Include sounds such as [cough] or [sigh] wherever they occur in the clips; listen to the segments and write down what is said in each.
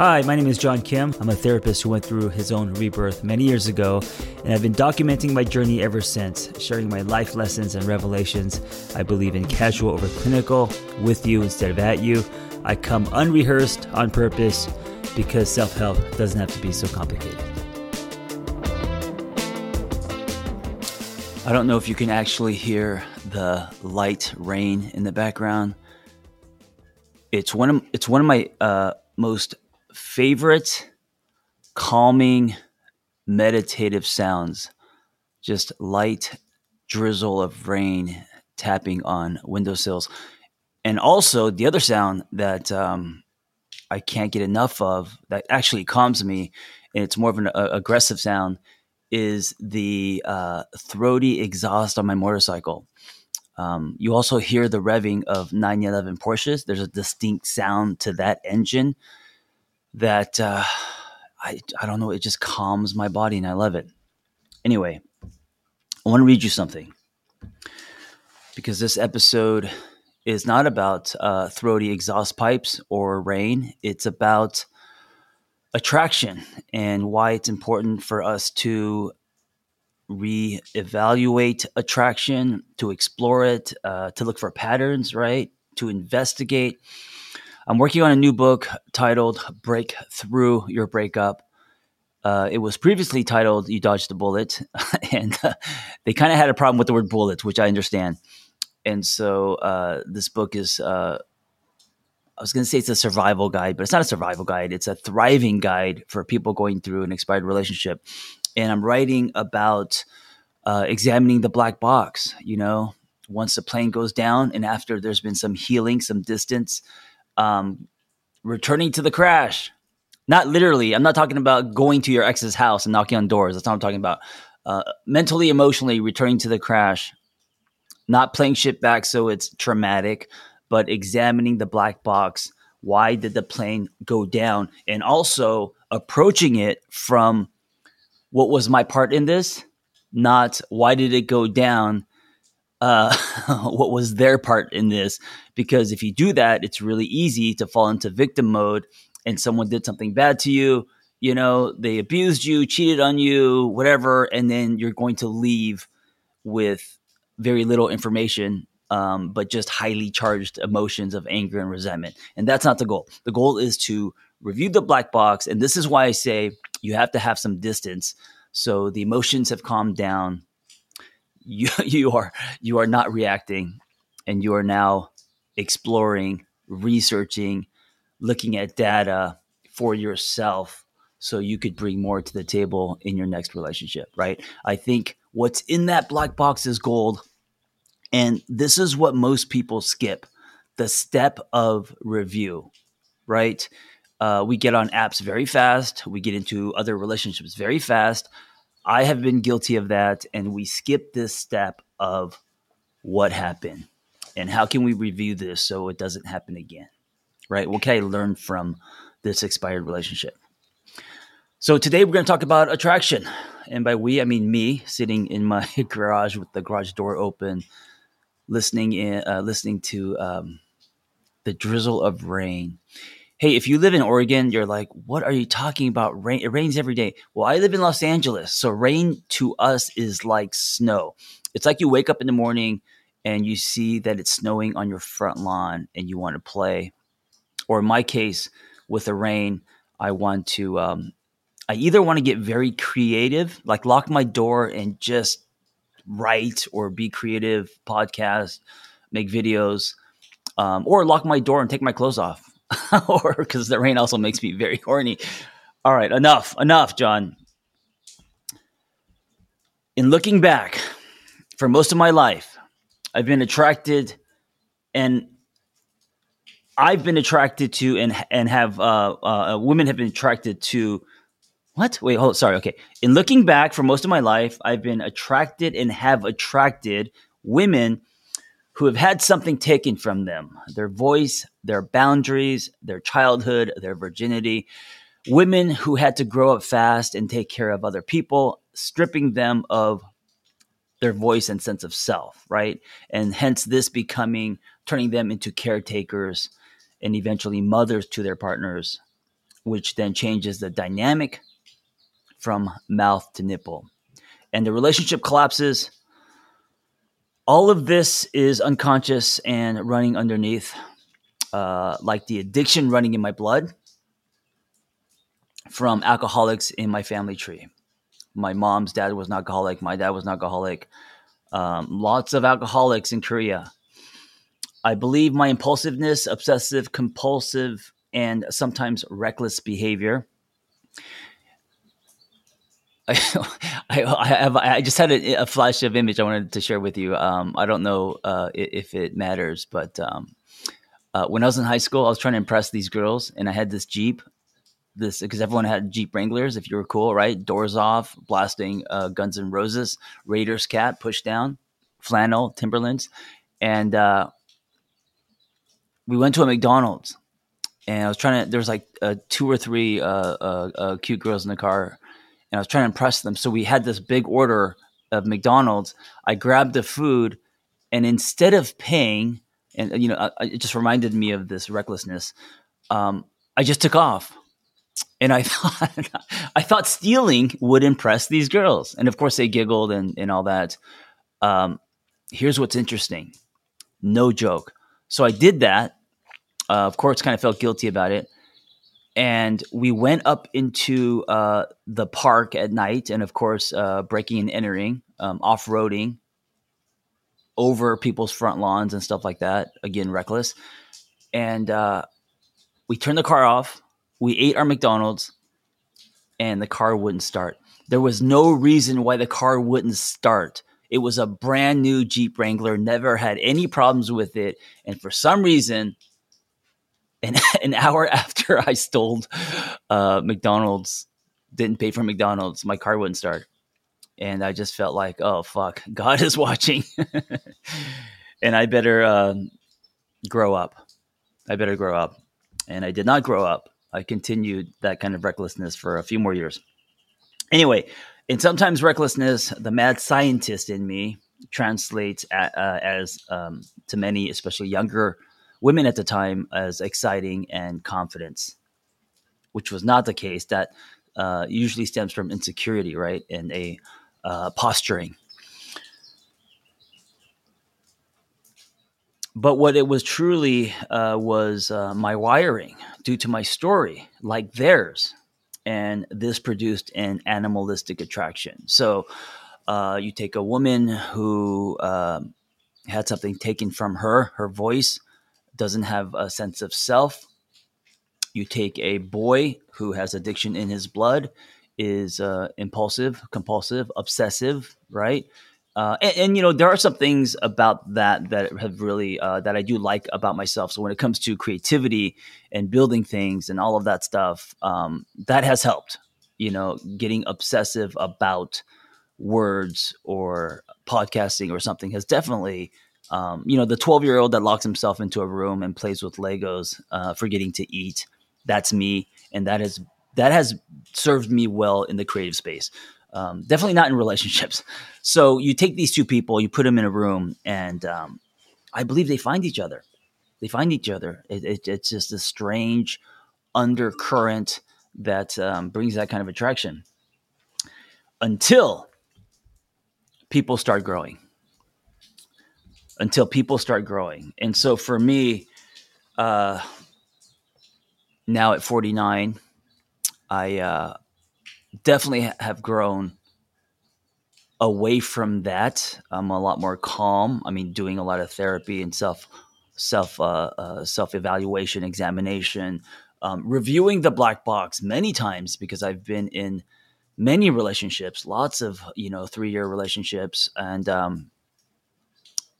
Hi, my name is John Kim. I'm a therapist who went through his own rebirth many years ago, and I've been documenting my journey ever since, sharing my life lessons and revelations. I believe in casual over clinical, with you instead of at you. I come unrehearsed on purpose because self help doesn't have to be so complicated. I don't know if you can actually hear the light rain in the background. It's one of it's one of my uh, most favorite calming meditative sounds just light drizzle of rain tapping on windowsills. And also the other sound that um, i can't get enough of that actually calms me and it's more of an uh, aggressive sound is the uh, throaty exhaust on my motorcycle. Um, you also hear the revving of 911 porsches. There's a distinct sound to that engine that uh, I, I don't know, it just calms my body and I love it. Anyway, I want to read you something because this episode is not about uh, throaty exhaust pipes or rain. It's about attraction and why it's important for us to reevaluate attraction, to explore it, uh, to look for patterns, right? To investigate I'm working on a new book titled Break Through Your Breakup. Uh, it was previously titled You Dodged a Bullet, [laughs] and uh, they kind of had a problem with the word bullet, which I understand. And so uh, this book is, uh, I was going to say it's a survival guide, but it's not a survival guide. It's a thriving guide for people going through an expired relationship. And I'm writing about uh, examining the black box, you know, once the plane goes down and after there's been some healing, some distance um, returning to the crash. Not literally. I'm not talking about going to your ex's house and knocking on doors. That's not what I'm talking about. Uh, mentally, emotionally, returning to the crash. Not playing shit back so it's traumatic, but examining the black box. Why did the plane go down? And also approaching it from what was my part in this, not why did it go down uh, [laughs] what was their part in this. Because if you do that, it's really easy to fall into victim mode and someone did something bad to you. You know, they abused you, cheated on you, whatever, and then you're going to leave with very little information, um, but just highly charged emotions of anger and resentment. And that's not the goal. The goal is to review the black box. And this is why I say you have to have some distance. So the emotions have calmed down you [laughs] you are you are not reacting and you are now exploring researching looking at data for yourself so you could bring more to the table in your next relationship right? I think what's in that black box is gold. And this is what most people skip the step of review right? Uh, we get on apps very fast. We get into other relationships very fast I have been guilty of that, and we skip this step of what happened and how can we review this so it doesn't happen again, right? What can I learn from this expired relationship? So today we're going to talk about attraction, and by we I mean me sitting in my [laughs] garage with the garage door open, listening in, uh, listening to um, the drizzle of rain hey, if you live in Oregon, you're like, what are you talking about? Rain, it rains every day. Well, I live in Los Angeles. So rain to us is like snow. It's like you wake up in the morning and you see that it's snowing on your front lawn and you want to play. Or in my case, with the rain, I want to, um, I either want to get very creative, like lock my door and just write or be creative, podcast, make videos, um, or lock my door and take my clothes off [laughs] or because the rain also makes me very horny. All right, enough, enough, John. In looking back, for most of my life, I've been attracted, and I've been attracted to, and and have uh, uh, women have been attracted to. What? Wait, hold. Sorry. Okay. In looking back, for most of my life, I've been attracted and have attracted women who have had something taken from them their voice, their boundaries, their childhood, their virginity. Women who had to grow up fast and take care of other people, stripping them of their voice and sense of self, right? And hence this becoming, turning them into caretakers and eventually mothers to their partners. which then changes the dynamic from mouth to nipple. And the relationship collapses. All of this is unconscious and running underneath, uh, like the addiction running in my blood from alcoholics in my family tree. My mom's dad was an alcoholic. My dad was an alcoholic. Um, lots of alcoholics in Korea. I believe my impulsiveness, obsessive, compulsive, and sometimes reckless behavior. [laughs] I, I, have I just had a, a, flash of image I wanted to share with you. Um, I don't know uh, if it matters, but um, uh, when I was in high school, I was trying to impress these girls, and I had this Jeep this because everyone had Jeep Wranglers. If you were cool, right? Doors off, blasting uh, Guns N' Roses, Raiders cap, push down, flannel, Timberlands, and uh, we went to a McDonald's. And I was trying to. There was like uh, two or three uh, cute girls in the car, and I was trying to impress them. So we had this big order of McDonald's. I grabbed the food, and instead of paying, and you know, it just reminded me of this recklessness. Um, I just took off and I [laughs] thought I thought stealing would impress these girls, and of course they giggled and and all that. Um, here's what's interesting, no joke. So I did that. Uh, of course, kind of felt guilty about it, and we went up into uh, the park at night, and of course, uh, breaking and entering, um, off roading over people's front lawns and stuff like that. Again, reckless, and uh, we turned the car off we ate our McDonald's and the car wouldn't start. There was no reason why the car wouldn't start. It was a brand new Jeep Wrangler, never had any problems with it. And for some reason, an, [laughs] an hour after I stole uh, McDonald's, didn't pay for McDonald's, my car wouldn't start. And I just felt like, oh, fuck, [laughs] God is watching. [laughs] and I better uh, grow up. I better grow up. And I did not grow up. I continued that kind of recklessness for a few more years. Anyway, and sometimes recklessness, the mad scientist in me translates at, uh, as um, to many, especially younger women at the time, as exciting and confidence, which was not the case. That uh, usually stems from insecurity, right, and a uh, posturing. But what it was truly uh, was uh, my wiring due to my story, like theirs. And this produced an animalistic attraction. So uh, you take a woman who um, had something taken from her, her voice, doesn't have a sense of self. You take a boy who has addiction in his blood, is uh, impulsive, compulsive, obsessive, right? Uh, and, and, you know there are some things about that that have really uh, that I do like about myself. So when it comes to creativity and building things and all of that stuff, um, that has helped. You know, getting obsessive about words or podcasting or something has definitely. Um, you know, the twelve-year-old that locks himself into a room and plays with Legos, uh, forgetting to eat. That's me, and that has that has served me well in the creative space. Um, definitely not in relationships. [laughs] So you take these two people, you put them in a room, and um, I believe they find each other. They find each other. It, it, it's just a strange undercurrent that um, brings that kind of attraction until people start growing. Until people start growing. And so for me, uh, now at 49, I uh, definitely have grown away from that. I'm a lot more calm. I mean, doing a lot of therapy and self self uh, uh, self evaluation, examination, um, reviewing the black box many times because I've been in many relationships, lots of you know three year relationships, and um,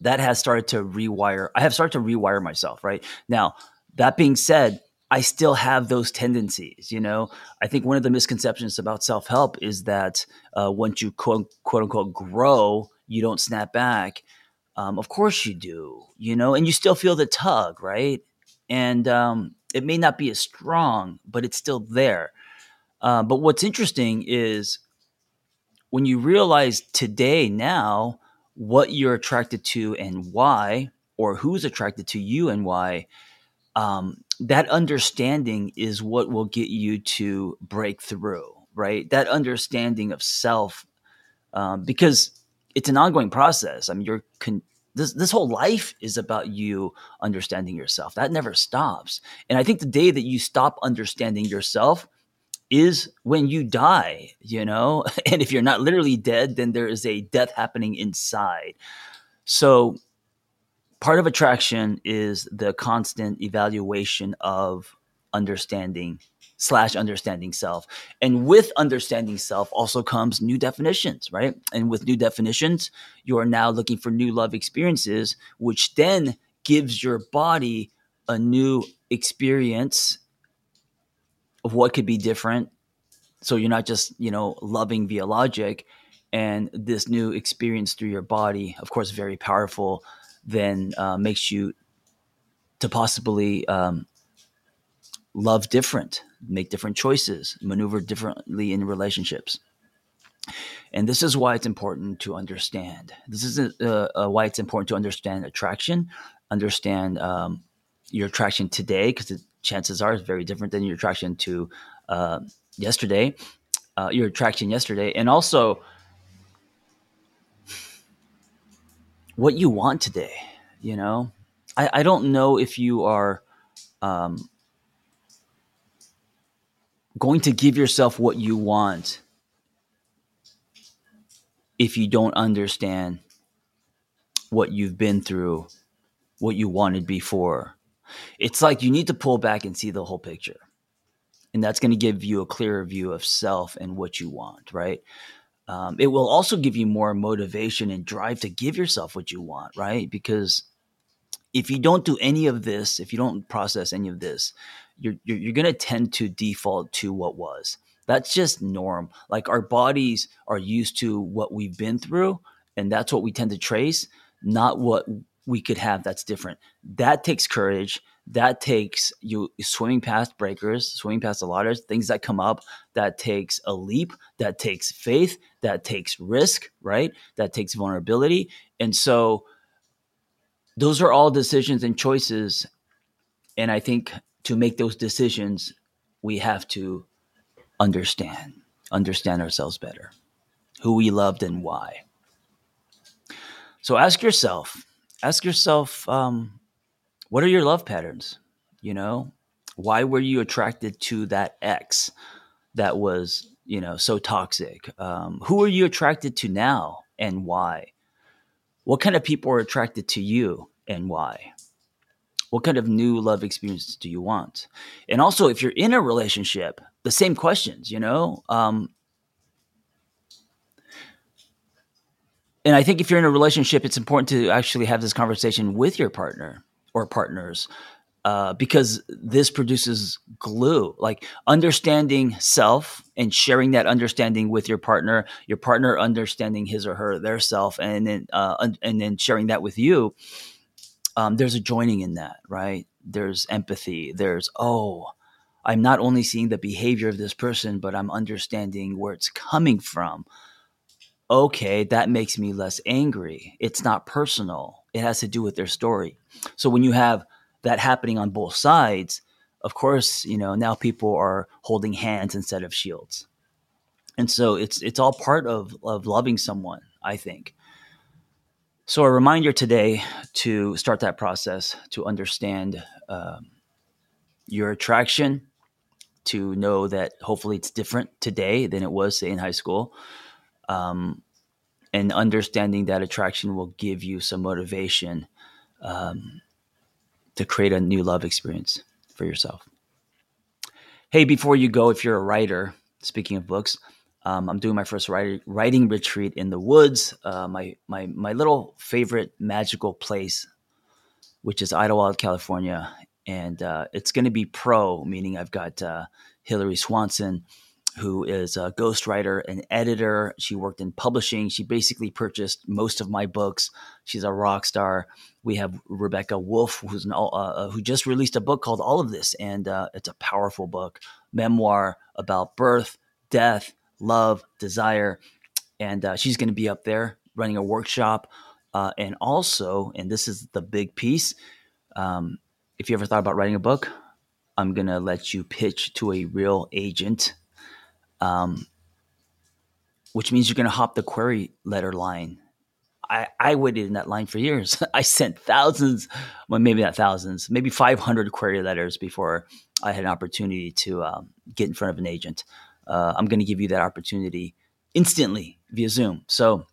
that has started to rewire. I have started to rewire myself. Right now, that being said, I still have those tendencies. You know, I think one of the misconceptions about self help is that uh, once you quote, quote unquote grow, you don't snap back. Um, of course you do, you know, and you still feel the tug, right? And um, it may not be as strong, but it's still there. Uh, but what's interesting is when you realize today, now, what you're attracted to and why, or who's attracted to you and why, um, that understanding is what will get you to break through, right? That understanding of self, um, because it's an ongoing process. I mean, you're con- this this whole life is about you understanding yourself. That never stops. And I think the day that you stop understanding yourself is when you die, you know? [laughs] And if you're not literally dead, then there is a death happening inside. So part of attraction is the constant evaluation of understanding slash understanding self and with understanding self also comes new definitions right and with new definitions you are now looking for new love experiences which then gives your body a new experience of what could be different so you're not just you know loving via logic and this new experience through your body of course very powerful then uh, makes you to possibly um, love different, make different choices, maneuver differently in relationships. And this is why it's important to understand. This is uh, uh, why it's important to understand attraction, understand um, your attraction today, because the chances are it's very different than your attraction to uh, yesterday, uh, your attraction yesterday, and also what you want today. You know, I, I don't know if you are um, going to give yourself what you want if you don't understand what you've been through, what you wanted before. It's like you need to pull back and see the whole picture. And that's going to give you a clearer view of self and what you want, right? Um, it will also give you more motivation and drive to give yourself what you want, right? Because if you don't do any of this, if you don't process any of this, you're, you're, you're going to tend to default to what was. That's just norm. Like our bodies are used to what we've been through, and that's what we tend to trace, not what we could have that's different. That takes courage that takes you swimming past breakers, swimming past lot of things that come up. That takes a leap, that takes faith, that takes risk, right? That takes vulnerability. And so those are all decisions and choices. And I think to make those decisions, we have to understand, understand ourselves better, who we loved and why. So ask yourself, ask yourself, um, what are your love patterns? You know, why were you attracted to that ex that was, you know, so toxic? Um, who are you attracted to now and why? What kind of people are attracted to you and why? What kind of new love experiences do you want? And also, if you're in a relationship, the same questions, you know? Um, and I think if you're in a relationship, it's important to actually have this conversation with your partner or partners uh, because this produces glue. Like understanding self and sharing that understanding with your partner your partner understanding his or her their self and then uh, and then sharing that with you um, there's a joining in that right? There's empathy. There's oh i'm not only seeing the behavior of this person but i'm understanding where it's coming from okay that makes me less angry it's not personal it has to do with their story. So when you have that happening on both sides, of course, you know, now people are holding hands instead of shields. And so it's it's all part of of loving someone, I think. So a reminder today to start that process to understand um, your attraction, to know that hopefully it's different today than it was say in high school. Um, and understanding that attraction will give you some motivation um, to create a new love experience for yourself. Hey, before you go, if you're a writer, speaking of books, um, I'm doing my first writing, retreat in the woods. Uh, my my my little favorite magical place, which is Idyllwild, California, and uh, it's going to be pro, meaning I've got uh, Hillary Swanson who is a ghostwriter and editor. She worked in publishing. She basically purchased most of my books. She's a rock star. We have Rebecca Woolf, who's an, uh, uh, who just released a book called All of This, and uh, it's a powerful book, memoir about birth, death, love, desire, and uh, she's going to be up there running a workshop. Uh, and also, and this is the big piece, um, if you ever thought about writing a book, I'm going to let you pitch to a real agent, um, which means you're going to hop the query letter line. I, I waited in that line for years. [laughs] I sent thousands, well, maybe not thousands, maybe 500 query letters before I had an opportunity to um, get in front of an agent. Uh, I'm going to give you that opportunity instantly via Zoom. So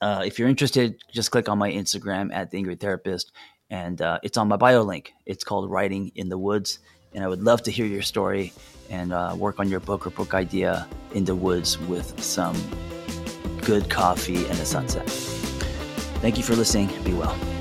uh, if you're interested, just click on my Instagram at the Angry Therapist, and uh, it's on my bio link. It's called Writing in the Woods, and I would love to hear your story and uh, work on your book or book idea in the woods with some good coffee and a sunset. Thank you for listening. Be well.